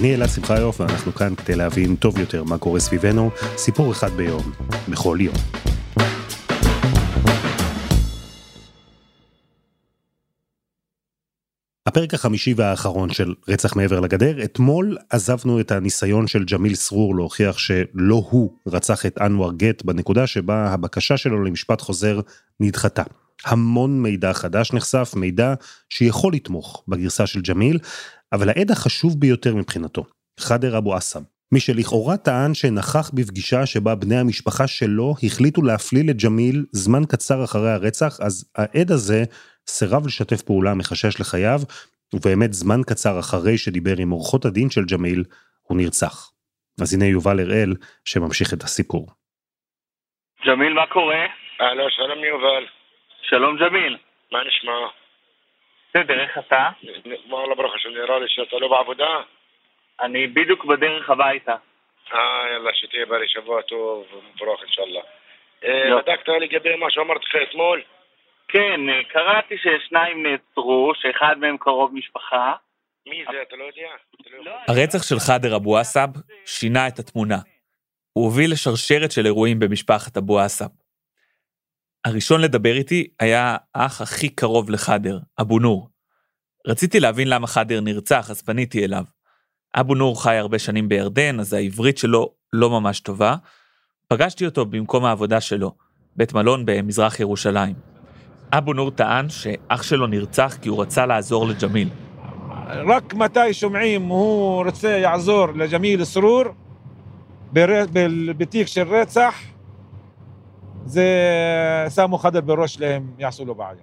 אני אלעד שמחיוף, ואנחנו כאן כדי להבין טוב יותר מה קורה סביבנו, סיפור אחד ביום, בכל יום. הפרק החמישי והאחרון של רצח מעבר לגדר, אתמול עזבנו את הניסיון של ג'מיל סרור להוכיח שלא הוא רצח את אנואר גט בנקודה שבה הבקשה שלו למשפט חוזר נדחתה. המון מידע חדש נחשף, מידע שיכול לתמוך בגרסה של ג'מיל, אבל העד החשוב ביותר מבחינתו, חאדר אבו עסב, מי שלכאורה טען שנכח בפגישה שבה בני המשפחה שלו החליטו להפליל את ג'מיל זמן קצר אחרי הרצח, אז העד הזה סירב לשתף פעולה מחשש לחייו, ובאמת זמן קצר אחרי שדיבר עם עורכות הדין של ג'מיל, הוא נרצח. אז הנה יובל הראל שממשיך את הסיפור. ג'מיל, מה קורה? אהלן, שלום יובל. שלום ג'מיל. מה נשמע? בסדר, איך אתה? וואלה ברוך השם, נראה לי שאתה לא בעבודה. אני בדיוק בדרך הביתה. אה, יאללה, שתהיה בריא, שבוע טוב ומבורך אינשאללה. לא. בדקת לגבי מה שאמרתי לך אתמול? כן, אה, קראתי ששניים נעצרו, שאחד מהם קרוב משפחה. מי זה, אתה לא יודע? לא הרצח של חאדר אבו עסב שינה את התמונה. הוא הוביל לשרשרת של אירועים במשפחת אבו עסב. הראשון לדבר איתי היה האח הכי קרוב לחאדר, אבו נור. רציתי להבין למה חאדר נרצח, אז פניתי אליו. אבו נור חי הרבה שנים בירדן, אז העברית שלו לא ממש טובה. פגשתי אותו במקום העבודה שלו, בית מלון במזרח ירושלים. אבו נור טען שאח שלו נרצח כי הוא רצה לעזור לג'מיל. רק מתי שומעים הוא רוצה יעזור לג'מיל סרור בתיק של רצח, זה שמו חדר בראש להם, יעשו לו בעיה.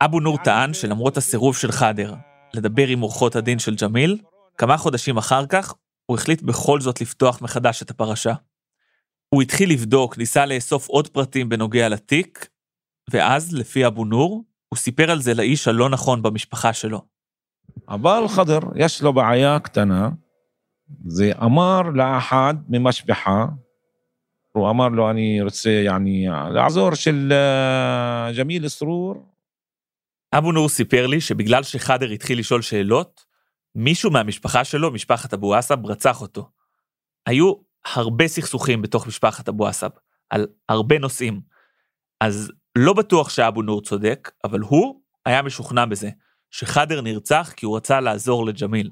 אבו נור טען שלמרות הסירוב של חאדר לדבר עם עורכות הדין של ג'מיל, כמה חודשים אחר כך הוא החליט בכל זאת לפתוח מחדש את הפרשה. הוא התחיל לבדוק, ניסה לאסוף עוד פרטים בנוגע לתיק, ואז, לפי אבו נור, הוא סיפר על זה לאיש הלא נכון במשפחה שלו. אבל חדר, יש לו בעיה קטנה, זה אמר לאחד ממשפחה, הוא אמר לו, אני רוצה, יעני, לעזור של אה, ג'מיל סרור, אבו נור סיפר לי שבגלל שחאדר התחיל לשאול שאלות, מישהו מהמשפחה שלו, משפחת אבו עסב, רצח אותו. היו הרבה סכסוכים בתוך משפחת אבו עסב, על הרבה נושאים. אז לא בטוח שאבו נור צודק, אבל הוא היה משוכנע בזה, שחאדר נרצח כי הוא רצה לעזור לג'מיל.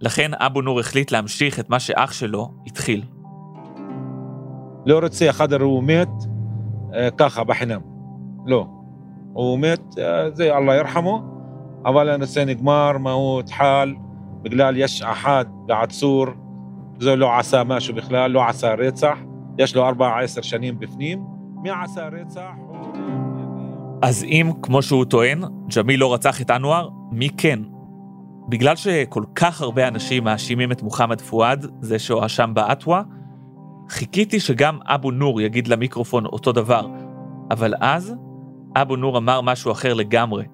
לכן אבו נור החליט להמשיך את מה שאח שלו התחיל. לא רוצה חדר הוא מת אה, ככה בחינם. לא. הוא מת, אה, זה אללה ירחמו, אבל הנושא נגמר, מה הוא התחל, בגלל יש אחד בעצור, זה לא עשה משהו בכלל, לא עשה רצח, יש לו ארבע עשר שנים בפנים, מי עשה רצח? אז אם, כמו שהוא טוען, ג'מיל לא רצח את אנואר, מי כן? בגלל שכל כך הרבה אנשים מאשימים את מוחמד פואד, זה שהואשם באטווה, חיכיתי שגם אבו נור יגיד למיקרופון אותו דבר, אבל אז אבו נור אמר משהו אחר לגמרי.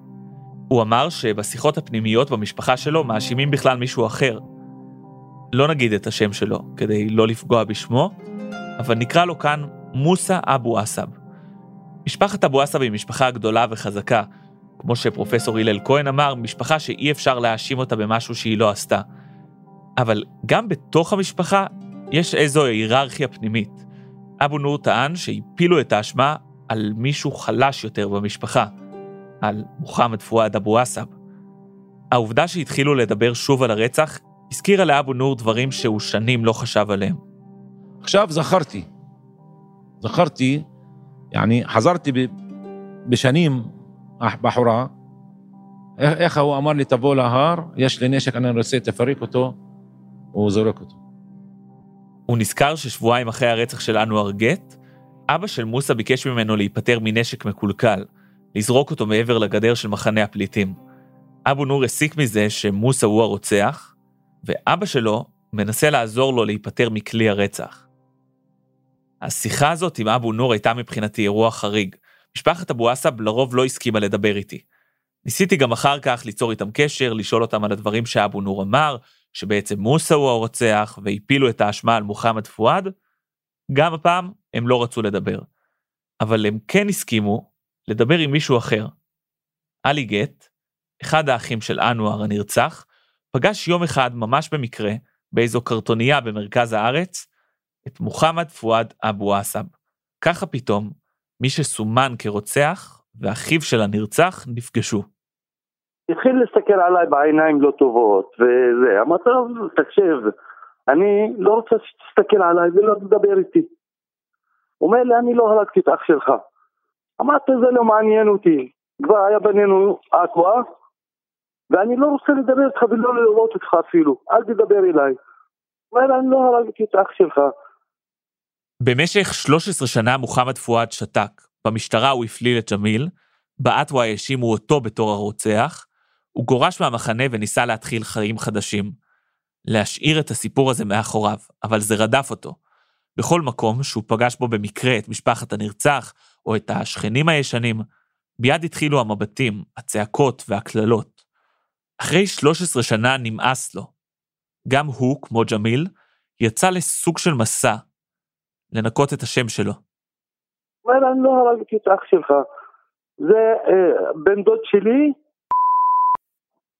הוא אמר שבשיחות הפנימיות במשפחה שלו מאשימים בכלל מישהו אחר. לא נגיד את השם שלו כדי לא לפגוע בשמו, אבל נקרא לו כאן מוסא אבו עסב. משפחת אבו עסב היא משפחה גדולה וחזקה. כמו שפרופסור הלל כהן אמר, משפחה שאי אפשר להאשים אותה במשהו שהיא לא עשתה. אבל גם בתוך המשפחה יש איזו היררכיה פנימית. אבו נור טען שהפילו את האשמה על מישהו חלש יותר במשפחה, על מוחמד פואד אבו עסב. העובדה שהתחילו לדבר שוב על הרצח הזכירה לאבו נור דברים שהוא שנים לא חשב עליהם. עכשיו זכרתי, זכרתי, יעני, חזרתי בשנים בחורה, איך הוא אמר לי, תבוא להר, יש לי נשק, אני רוצה, תפרק אותו, הוא זורק אותו. הוא נזכר ששבועיים אחרי הרצח של אנואר גט, אבא של מוסא ביקש ממנו להיפטר מנשק מקולקל, לזרוק אותו מעבר לגדר של מחנה הפליטים. אבו נור הסיק מזה שמוסא הוא הרוצח, ואבא שלו מנסה לעזור לו להיפטר מכלי הרצח. השיחה הזאת עם אבו נור הייתה מבחינתי אירוע חריג. משפחת אבו עסב לרוב לא הסכימה לדבר איתי. ניסיתי גם אחר כך ליצור איתם קשר, לשאול אותם על הדברים שאבו נור אמר, שבעצם מוסא הוא הרוצח, והפילו את האשמה על מוחמד פואד. גם הפעם הם לא רצו לדבר. אבל הם כן הסכימו לדבר עם מישהו אחר. עלי גט, אחד האחים של אנואר הנרצח, פגש יום אחד ממש במקרה, באיזו קרטונייה במרכז הארץ, את מוחמד פואד אבו עסב. ככה פתאום, מי שסומן כרוצח ואחיו של הנרצח נפגשו. התחיל להסתכל עליי בעיניים לא טובות, וזה, אמרתי לו, תקשיב, אני לא רוצה שתסתכל עליי ולא תדבר איתי. הוא אומר לי, אני לא הרגתי את אח שלך. אמרתי, זה לא מעניין אותי. כבר היה בינינו אקווה, ואני לא רוצה לדבר איתך ולא לראות אותך אפילו, אל תדבר אליי. הוא אומר, אני לא הרגתי את אח שלך. במשך 13 שנה מוחמד פואד שתק. במשטרה הוא הפליל את ג'מיל, באטווה האשימו אותו בתור הרוצח, הוא גורש מהמחנה וניסה להתחיל חיים חדשים. להשאיר את הסיפור הזה מאחוריו, אבל זה רדף אותו. בכל מקום שהוא פגש בו במקרה את משפחת הנרצח, או את השכנים הישנים, מיד התחילו המבטים, הצעקות והקללות. אחרי 13 שנה נמאס לו. גם הוא, כמו ג'מיל, יצא לסוג של מסע, לנקות את השם שלו. אומר, אני לא הרגתי את אח שלך. זה אה, בן דוד שלי,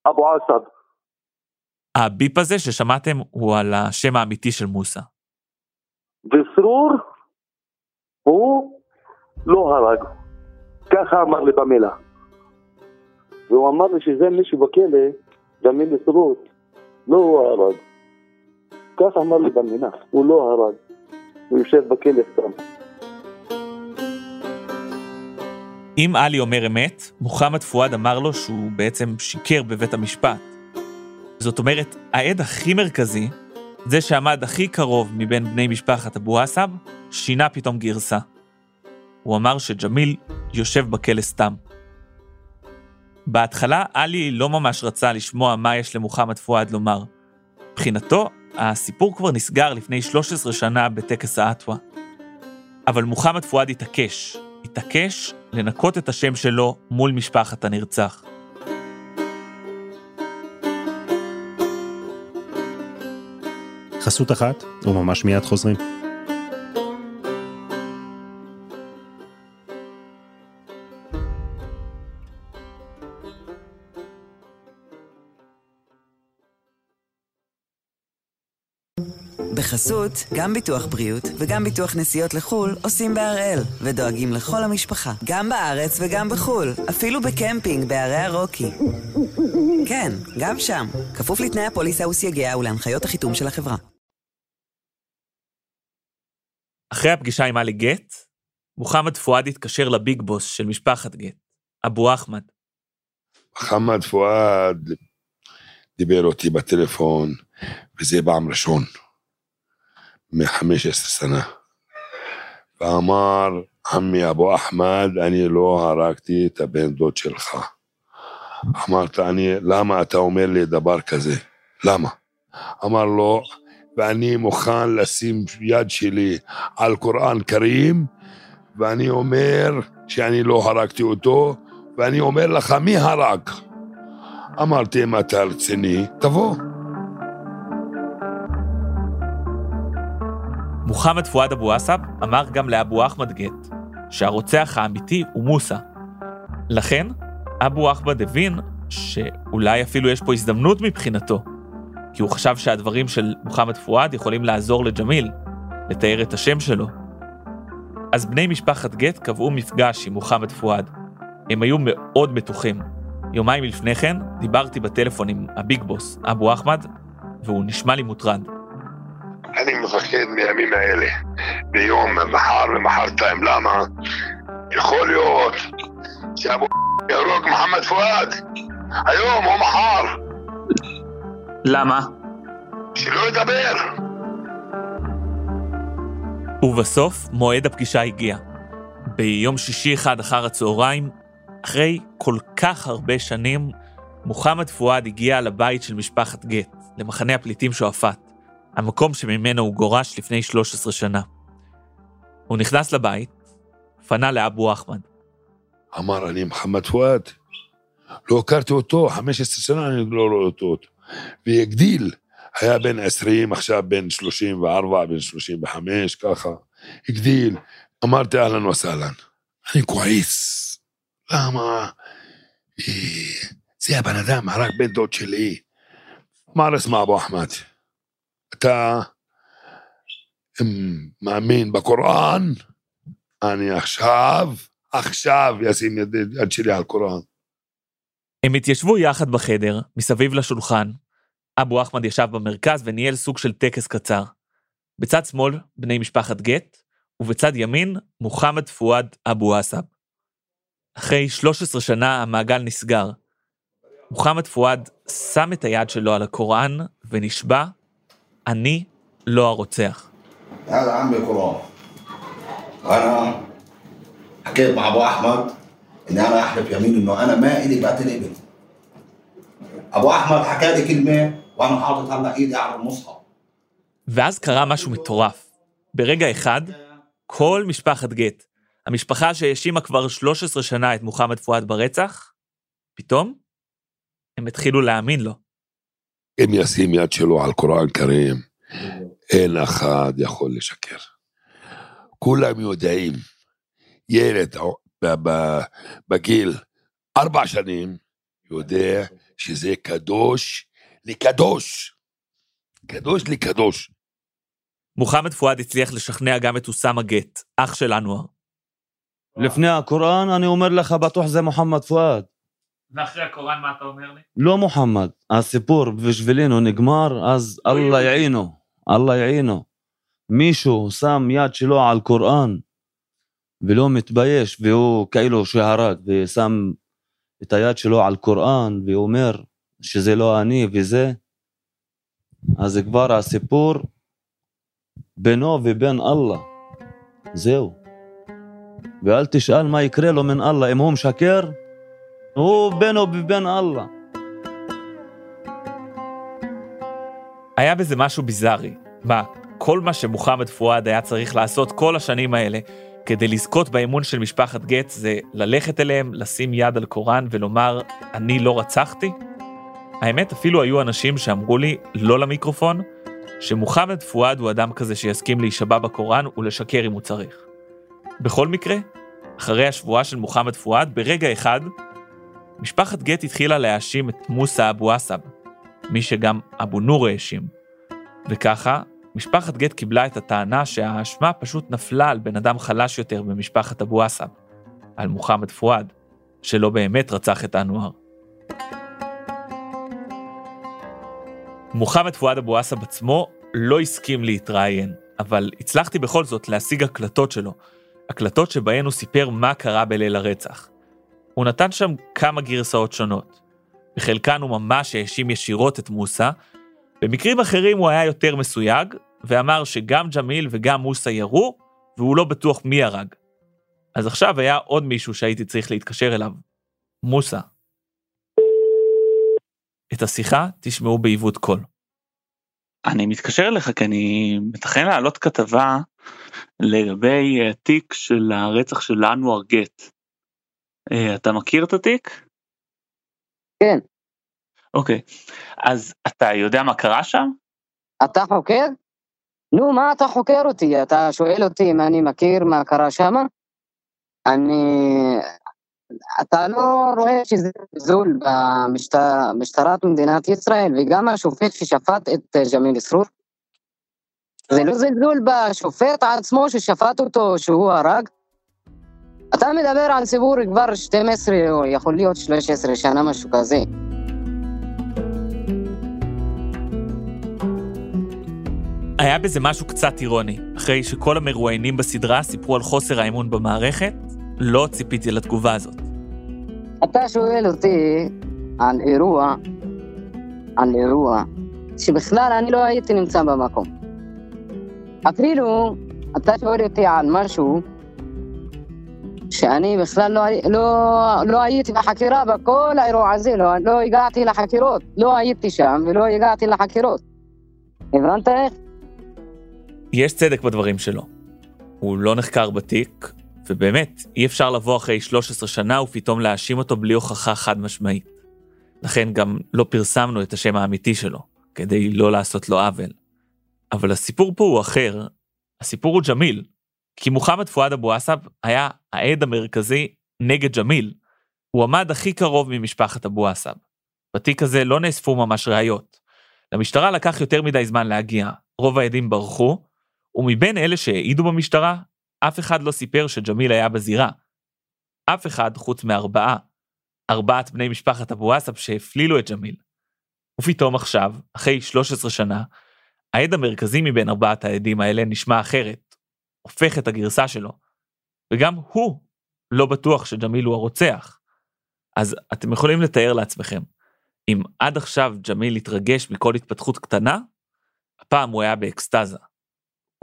אבו עסב. הביפ הזה ששמעתם הוא על השם האמיתי של מוסא. וסרור, הוא לא הרג. ככה אמר לי במילה. והוא אמר לי שזה מישהו בכלא, ג'מיל סרור, לא הוא הרג. ככה אמר לי במילה, הוא לא הרג. הוא יושב בכלא סתם. אם עלי אומר אמת, מוחמד פואד אמר לו שהוא בעצם שיקר בבית המשפט. זאת אומרת, העד הכי מרכזי, זה שעמד הכי קרוב מבין בני משפחת אבו עסב, שינה פתאום גרסה. הוא אמר שג'מיל יושב בכלא סתם. בהתחלה עלי לא ממש רצה לשמוע מה יש למוחמד פואד לומר. מבחינתו, הסיפור כבר נסגר לפני 13 שנה בטקס האטווה. אבל מוחמד פואד התעקש, התעקש לנקות את השם שלו מול משפחת הנרצח. חסות אחת, וממש מיד חוזרים. בחסות, גם ביטוח בריאות וגם ביטוח נסיעות לחו"ל עושים בהראל, ודואגים לכל המשפחה, גם בארץ וגם בחו"ל, אפילו בקמפינג בערי הרוקי. כן, גם שם, כפוף לתנאי הפוליסה וסייגיה ולהנחיות החיתום של החברה. אחרי הפגישה עם עלי גט, מוחמד פואד התקשר לביג בוס של משפחת גט, אבו אחמד. מוחמד פואד דיבר אותי בטלפון, וזה פעם ראשון. מ-15 שנה. ואמר, עמי אבו אחמד, אני לא הרגתי את הבן דוד שלך. אמרת, אני, למה אתה אומר לי דבר כזה? למה? אמר לו, ואני מוכן לשים יד שלי על קוראן כרים, ואני אומר שאני לא הרגתי אותו, ואני אומר לך, מי הרג? אמרתי, אם אתה רציני, תבוא. מוחמד פואד אבו עסב אמר גם לאבו אחמד גט שהרוצח האמיתי הוא מוסא. לכן, אבו אחמד הבין שאולי אפילו יש פה הזדמנות מבחינתו, כי הוא חשב שהדברים של מוחמד פואד יכולים לעזור לג'מיל, לתאר את השם שלו. אז בני משפחת גט קבעו מפגש עם מוחמד פואד. הם היו מאוד בטוחים. יומיים לפני כן דיברתי בטלפון עם הביג בוס, אבו אחמד, והוא נשמע לי מוטרד. אני מפחד מימים האלה, ביום מחר ומחרתיים, למה? יכול להיות שאבו יהרוג מוחמד פואד, היום או מחר. למה? שלא ידבר. ובסוף מועד הפגישה הגיע. ביום שישי אחד אחר הצהריים, אחרי כל כך הרבה שנים, מוחמד פואד הגיע לבית של משפחת גט, למחנה הפליטים שועפאט. המקום שממנו הוא גורש לפני 13 שנה. הוא נכנס לבית, פנה לאבו אחמד. אמר, אני מוחמד פואד. לא הכרתי אותו, 15 שנה אני לא רואה אותו. והגדיל, היה בן 20, עכשיו בן 34, בן 35, ככה. הגדיל. אמרתי, אהלן וסהלן. אני כועס. למה? אה, זה הבן אדם, הרג בן דוד שלי. אמר, אסמע אבו אחמד, אתה אמ, מאמין בקוראן? אני עכשיו, עכשיו אשים יד, יד שלי על קוראן. הם התיישבו יחד בחדר, מסביב לשולחן. אבו אחמד ישב במרכז וניהל סוג של טקס קצר. בצד שמאל, בני משפחת גט, ובצד ימין, מוחמד פואד אבו עסב. אחרי 13 שנה המעגל נסגר. מוחמד פואד שם את היד שלו על הקוראן ונשבע, אני לא הרוצח. هذا عمي قرآن وانا حكيت مع ابو احمد اني انا احلف يمين انه انا ما الي بقتل ابن ابو احمد حكى لي كلمه وانا حاطط هلا ايدي على المصحف ואז קרה משהו מטורף. ברגע אחד, כל משפחת גט, המשפחה שהאשימה כבר 13 שנה את מוחמד פואד ברצח, פתאום הם התחילו להאמין לו. אם ישים יד שלו על קוראן כרים, אין אחד יכול לשקר. כולם יודעים, ילד בגיל ארבע שנים יודע שזה קדוש לקדוש. קדוש לקדוש. מוחמד פואד הצליח לשכנע גם את אוסאמה גט, אח של אנואר. לפני הקוראן, אני אומר לך, בטוח זה מוחמד פואד. ואחרי הקוראן מה אתה אומר לי? לא מוחמד. הסיפור בשבילנו נגמר, אז אללה יעינו. אללה יעינו. מישהו שם יד שלו על קוראן ולא מתבייש, והוא כאילו שהרג, ושם את היד שלו על קוראן ואומר שזה לא אני וזה, אז כבר הסיפור בינו ובין אללה. זהו. ואל תשאל מה יקרה לו מן אללה, אם הוא משקר, הוא בינו ובין אללה. היה בזה משהו ביזארי. מה, כל מה שמוחמד פואד היה צריך לעשות כל השנים האלה כדי לזכות באמון של משפחת גט זה ללכת אליהם, לשים יד על קוראן ולומר, אני לא רצחתי? האמת, אפילו היו אנשים שאמרו לי, לא למיקרופון, שמוחמד פואד הוא אדם כזה שיסכים להישבע בקוראן ולשקר אם הוא צריך. בכל מקרה, אחרי השבועה של מוחמד פואד, ברגע אחד, משפחת גט התחילה להאשים את מוסא אבו עסב, מי שגם אבו נור האשים. וככה, משפחת גט קיבלה את הטענה שהאשמה פשוט נפלה על בן אדם חלש יותר במשפחת אבו עסב, על מוחמד פואד, שלא באמת רצח את אנואר. מוחמד פואד אבו עסב עצמו לא הסכים להתראיין, אבל הצלחתי בכל זאת להשיג הקלטות שלו, הקלטות שבהן הוא סיפר מה קרה בליל הרצח. הוא נתן שם כמה גרסאות שונות. בחלקן הוא ממש האשים ישירות את מוסא, במקרים אחרים הוא היה יותר מסויג, ואמר שגם ג'מיל וגם מוסא ירו, והוא לא בטוח מי הרג. אז עכשיו היה עוד מישהו שהייתי צריך להתקשר אליו, מוסא. את השיחה תשמעו בעיוות קול. אני מתקשר אליך כי אני מתכנן להעלות כתבה לגבי התיק של הרצח של אנואר גט. אה, אתה מכיר את התיק? כן. אוקיי, אז אתה יודע מה קרה שם? אתה חוקר? נו, מה אתה חוקר אותי? אתה שואל אותי אם אני מכיר מה קרה שם? אני... אתה לא רואה שזה זלזול במשטרת מדינת ישראל, וגם השופט ששפט את ג'מיל סרור? זה לא זלזול בשופט עצמו ששפט אותו שהוא הרג? אתה מדבר על סיפור כבר 12 או יכול להיות 13 שנה, משהו כזה. היה בזה משהו קצת אירוני. אחרי שכל המרואיינים בסדרה סיפרו על חוסר האמון במערכת, לא ציפיתי לתגובה הזאת. אתה שואל אותי על אירוע, על אירוע, שבכלל אני לא הייתי נמצא במקום. אפילו אתה שואל אותי על משהו שאני בכלל לא, לא, לא הייתי בחקירה בכל האירוע הזה, לא, לא הגעתי לחקירות, לא הייתי שם ולא הגעתי לחקירות. הבנת איך? יש צדק בדברים שלו. הוא לא נחקר בתיק, ובאמת, אי אפשר לבוא אחרי 13 שנה ופתאום להאשים אותו בלי הוכחה חד משמעית. לכן גם לא פרסמנו את השם האמיתי שלו, כדי לא לעשות לו עוול. אבל הסיפור פה הוא אחר, הסיפור הוא ג'מיל. כי מוחמד פואד אבו עסב היה העד המרכזי נגד ג'מיל. הוא עמד הכי קרוב ממשפחת אבו עסב. בתיק הזה לא נאספו ממש ראיות. למשטרה לקח יותר מדי זמן להגיע, רוב העדים ברחו, ומבין אלה שהעידו במשטרה, אף אחד לא סיפר שג'מיל היה בזירה. אף אחד חוץ מארבעה, ארבעת בני משפחת אבו עסב שהפלילו את ג'מיל. ופתאום עכשיו, אחרי 13 שנה, העד המרכזי מבין ארבעת העדים האלה נשמע אחרת, הופך את הגרסה שלו, וגם הוא לא בטוח שג'מיל הוא הרוצח. אז אתם יכולים לתאר לעצמכם, אם עד עכשיו ג'מיל התרגש מכל התפתחות קטנה, הפעם הוא היה באקסטזה.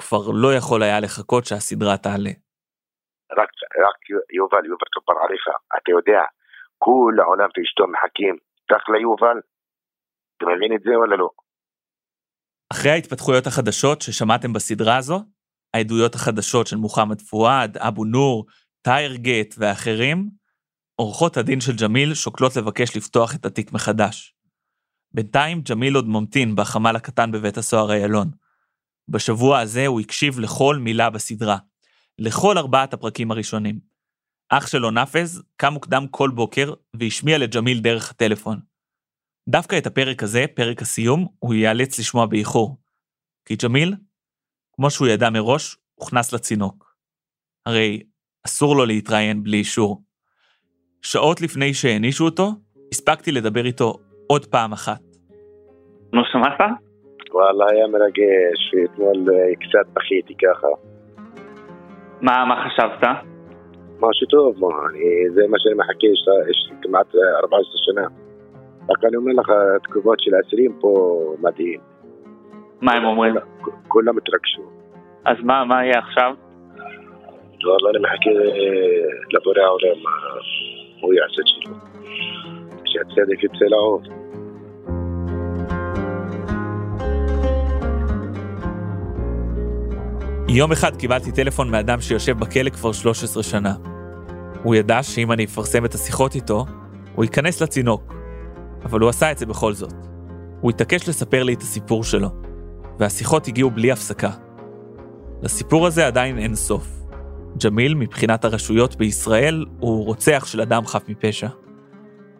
כבר לא יכול היה לחכות שהסדרה תעלה. רק, רק יובל, יובל כפר עליך, אתה יודע, כל העולם ואשתו מחכים, קח ליובל, אתה מבין את זה או לא? אחרי ההתפתחויות החדשות ששמעתם בסדרה הזו, העדויות החדשות של מוחמד פואד, אבו נור, טייר גט ואחרים, עורכות הדין של ג'מיל שוקלות לבקש לפתוח את התיק מחדש. בינתיים ג'מיל עוד ממתין בחמ"ל הקטן בבית הסוהר איילון. בשבוע הזה הוא הקשיב לכל מילה בסדרה, לכל ארבעת הפרקים הראשונים. אח שלו נאפז קם מוקדם כל בוקר והשמיע לג'מיל דרך הטלפון. דווקא את הפרק הזה, פרק הסיום, הוא ייאלץ לשמוע באיחור. כי ג'מיל, כמו שהוא ידע מראש, הוכנס לצינוק. הרי אסור לו להתראיין בלי אישור. שעות לפני שהענישו אותו, הספקתי לדבר איתו עוד פעם אחת. לא שמעת? וואלה, היה מרגש, ואתמול אה, קצת בכיתי ככה. מה, מה חשבת? משהו טוב, מה, אני, זה מה שאני מחכה, יש, יש כמעט 14 שנה. רק אני אומר לך, התגובות של האסירים פה מדהים. מה הם אומרים? כולם התרגשו. אז מה, מה יהיה עכשיו? וואלה, אני מחכה אה, לבורא העולם, הוא יעשה את שלו. שהצדק יצא לאור. יום אחד קיבלתי טלפון מאדם שיושב בכלא כבר 13 שנה. הוא ידע שאם אני אפרסם את השיחות איתו, הוא ייכנס לצינוק. אבל הוא עשה את זה בכל זאת. הוא התעקש לספר לי את הסיפור שלו, והשיחות הגיעו בלי הפסקה. לסיפור הזה עדיין אין סוף. ג'מיל, מבחינת הרשויות בישראל, הוא רוצח של אדם חף מפשע.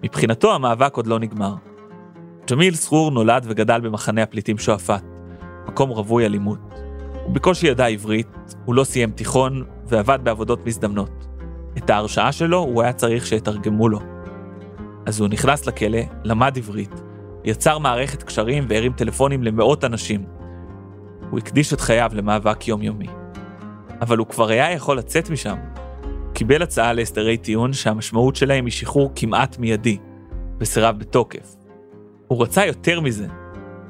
מבחינתו המאבק עוד לא נגמר. ג'מיל סרור נולד וגדל במחנה הפליטים שועפאט, מקום רווי אלימות. הוא בקושי ידע עברית, הוא לא סיים תיכון ועבד בעבודות מזדמנות. את ההרשעה שלו הוא היה צריך שיתרגמו לו. אז הוא נכנס לכלא, למד עברית, יצר מערכת קשרים והרים טלפונים למאות אנשים. הוא הקדיש את חייו למאבק יומיומי. אבל הוא כבר היה יכול לצאת משם. קיבל הצעה להסדרי טיעון שהמשמעות שלהם היא שחרור כמעט מיידי, וסירב בתוקף. הוא רצה יותר מזה.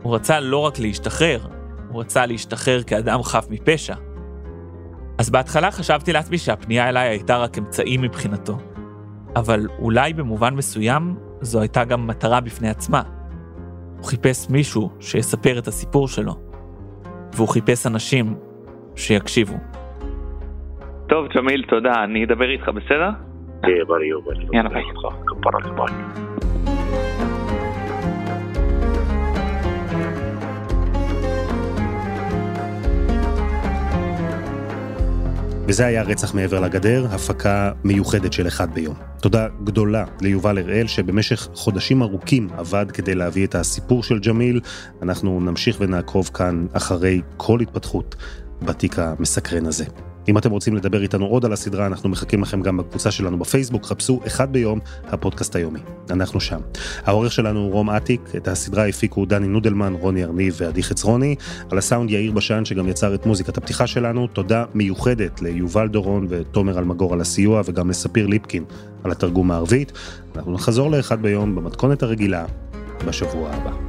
הוא רצה לא רק להשתחרר, הוא רצה להשתחרר כאדם חף מפשע. אז בהתחלה חשבתי לעצמי שהפנייה אליי הייתה רק אמצעי מבחינתו. אבל אולי במובן מסוים זו הייתה גם מטרה בפני עצמה. הוא חיפש מישהו שיספר את הסיפור שלו, והוא חיפש אנשים שיקשיבו. טוב, ג'מיל, תודה, אני אדבר איתך, בסדר? כן, בריא, בריא. יאללה, ביי. וזה היה רצח מעבר לגדר, הפקה מיוחדת של אחד ביום. תודה גדולה ליובל הראל, שבמשך חודשים ארוכים עבד כדי להביא את הסיפור של ג'מיל. אנחנו נמשיך ונעקוב כאן אחרי כל התפתחות בתיק המסקרן הזה. אם אתם רוצים לדבר איתנו עוד על הסדרה, אנחנו מחכים לכם גם בקבוצה שלנו בפייסבוק, חפשו אחד ביום, הפודקאסט היומי. אנחנו שם. העורך שלנו הוא רום אטיק, את הסדרה הפיקו דני נודלמן, רוני ארניב ועדי חצרוני, על הסאונד יאיר בשן שגם יצר את מוזיקת הפתיחה שלנו. תודה מיוחדת ליובל דורון ותומר אלמגור על הסיוע, וגם לספיר ליפקין על התרגום הערבית. אנחנו נחזור לאחד ביום במתכונת הרגילה בשבוע הבא.